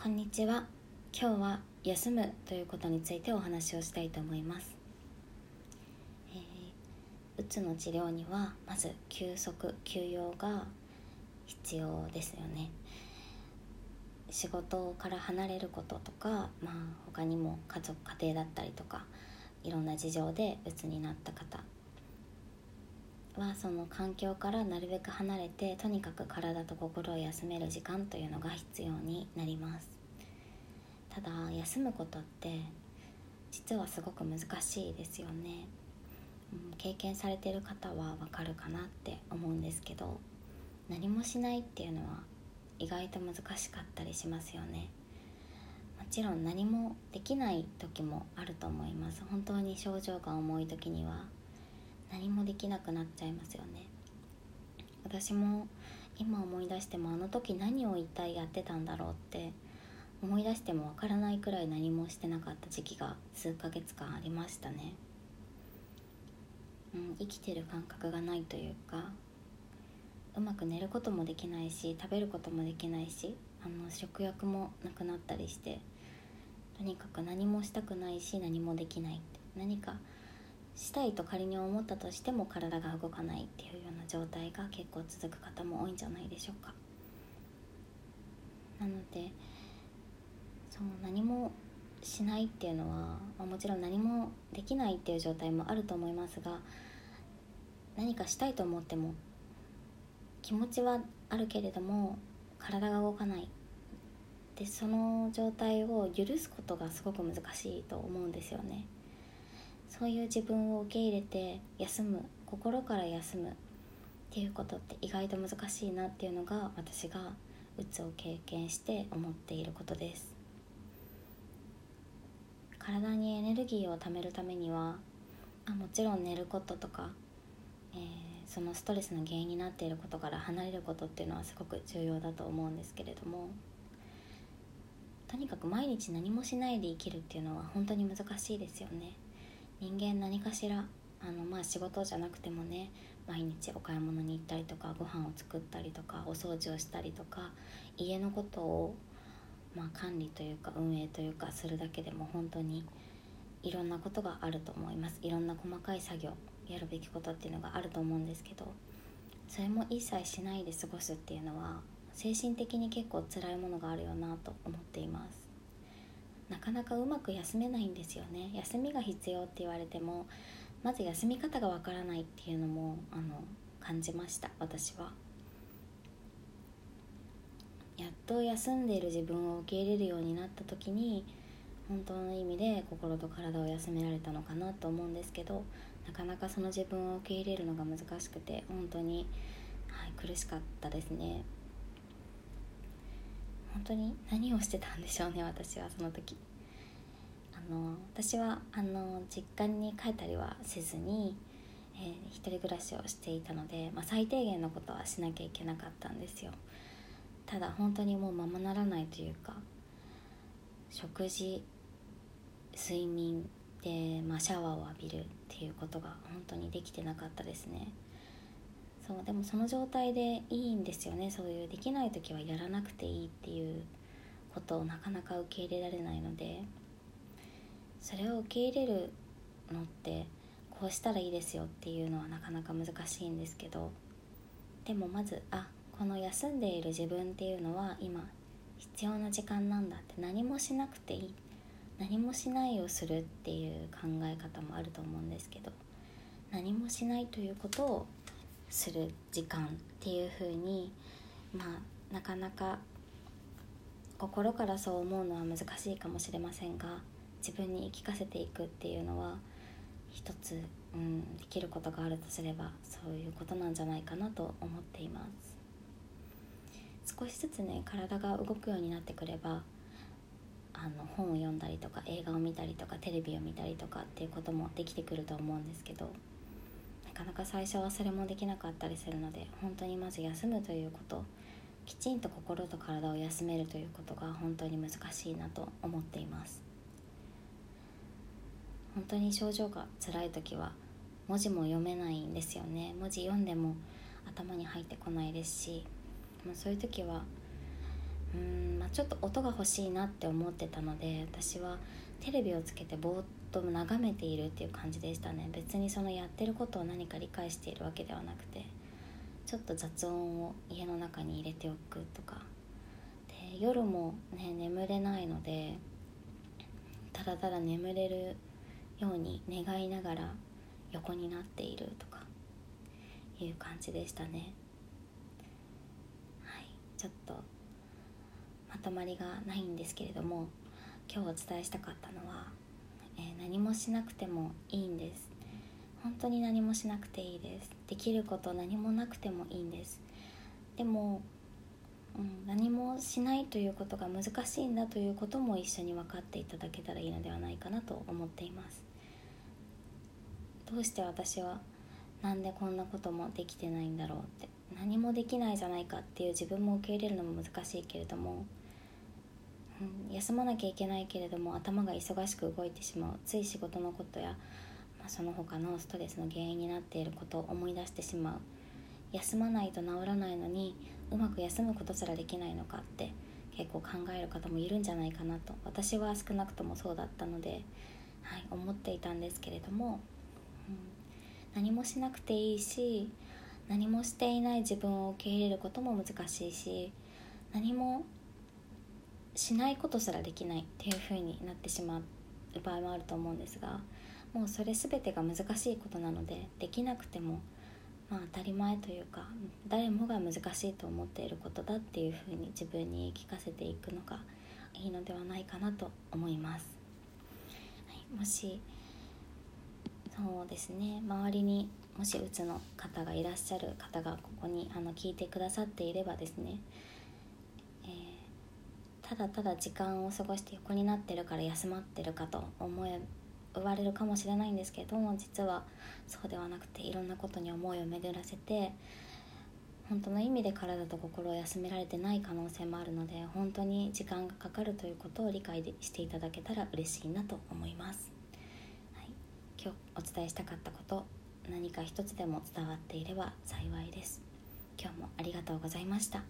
こんにちは。今日は休むということについてお話をしたいと思います、えー、うつの治療にはまず休息休養が必要ですよね。仕事から離れることとか、まあ、他にも家族家庭だったりとかいろんな事情でうつになった方はその環境からなるべく離れてとにかく体と心を休める時間というのが必要になります。ただ休むことって実はすごく難しいですよね、うん、経験されてる方はわかるかなって思うんですけど何もしないっていうのは意外と難しかったりしますよね。もちろん何もできない時もあると思います。本当に症状が重い時には何もできなくなっちゃいますよね。私も今思い出してもあの時何を一体やってたんだろうって思い出してもわからないくらい何もしてなかった時期が数ヶ月間ありましたね、うん、生きてる感覚がないというかうまく寝ることもできないし食べることもできないしあの食欲もなくなったりしてとにかく何もしたくないし何もできないって何かしたいと仮に思ったとしても体が動かないっていうような状態が結構続く方も多いんじゃないでしょうかなのでそう何もしないっていうのは、まあ、もちろん何もできないっていう状態もあると思いますが何かしたいと思っても気持ちはあるけれども体が動かないでその状態を許すことがすごく難しいと思うんですよね。そういう自分を受け入れて休む心から休むっていうことって意外と難しいなっていうのが私がうつを経験して思っていることです体にエネルギーを貯めるためにはあもちろん寝ることとか、えー、そのストレスの原因になっていることから離れることっていうのはすごく重要だと思うんですけれどもとにかく毎日何もしないで生きるっていうのは本当に難しいですよね。人間何かしらあのまあ仕事じゃなくてもね毎日お買い物に行ったりとかご飯を作ったりとかお掃除をしたりとか家のことを、まあ、管理というか運営というかするだけでも本当にいろんなことがあると思います。いろんな細かい作業やるべきことっていうのがあると思うんですけどそれも一切しないで過ごすっていうのは精神的に結構辛いものがあるよなと思っています。なかなかうまく休めないんですよね。休みが必要って言われてもまず休み方がわからないっていうのもあの感じました私は。やっと休んでいる自分を受け入れるようになった時に本当の意味で心と体を休められたのかなと思うんですけどなかなかその自分を受け入れるのが難しくて本当に、はい、苦しかったですね。本当に何をしてたんでしょうね私はその時。あの私はあの実家に帰ったりはせずに、えー、一人暮らしをしていたので、まあ、最低限のことはしなきゃいけなかったんですよ。ただ本当にもうままならないというか食事睡眠で、まあ、シャワーを浴びるっていうことが本当にできてなかったですね。そうでもその状態でいいんですよね。そういうできない時はやらなくていいっていうことをなかなか受け入れられないので。それを受け入れるのってこうしたらいいですよっていうのはなかなか難しいんですけど。でもまずあこの休んでいる自分っていうのは今必要な時間なんだって。何もしなくていい。何もしないをするっていう考え方もあると思うんですけど。何もしないということをする時間っていう風にまあなかなか心からそう思うのは難しいかもしれませんが自分に言い聞かせていくっていうのは一つ、うん、できることがあるとすればそういうことなんじゃないかなと思っています。少しずつね体が動くようになってくればあの本を読んだりとか映画を見たりとかテレビを見たりとかっていうこともできてくると思うんですけどかなか最初はそれもできなかったりするので本当にまず休むということきちんと心と体を休めるということが本当に難しいなと思っています。本当に症状が辛い時は文字も読めないんですよね。文字読んでも頭に入ってこないですし、まあ、そういう時はうん、まあ、ちょっと音が欲しいなって思ってたので私はテレビをつけてぼーっと眺めているっていう感じでしたね。別にそのやってることを何か理解しているわけではなくてちょっと雑音を家の中に入れておくとか。で夜もね眠れないのでただただ眠れるように願いながら横になっているとかいう感じでしたね。はい。ちょっとまとまりがないんですけれども今日お伝えしたかったのは、えー、何もしなくてもいいんです。本当に何もしなくていいです。できること何もなくてもいいんです。でも、うん、何もしないということが難しいんだということも一緒に分かっていただけたらいいのではないかなと思っています。どうして私はなんでこんなこともできてないんだろうって。何もできないじゃないかっていう自分も受け入れるのも難しいけれども、うん、休まなきゃいけないけれども頭が忙しく動いてしまう。つい仕事のことや、まあ、その他のストレスの原因になっていることを思い出してしまう。休まないと治らないのにうまく休むことすらできないのかって結構考える方もいるんじゃないかなと。私は少なくともそうだったので、はい、思っていたんですけれどもうん何もしなくていいし何もしていない自分を受け入れることも難しいし何もしないことすらできないっていう風になってしまう場合もあると思うんですがもうそれ全てが難しいことなのでできなくてもまあ当たり前というか誰もが難しいと思っていることだっていう風に自分に言い聞かせていくのがいいのではないかなと思います。はい、もしそうですね周りにもしうつの方がいらっしゃる方がここにあの聞いてくださっていればですね、ただただ時間を過ごして横になってるから休まってるかと思え言われるかもしれないんですけれども実はそうではなくていろんなことに思いを巡らせて本当の意味で体と心を休められてない可能性もあるので本当に時間がかかるということを理解していただけたら嬉しいなと思います。今日お伝えしたかったこと何か一つでも伝わっていれば幸いです。今日もありがとうございました。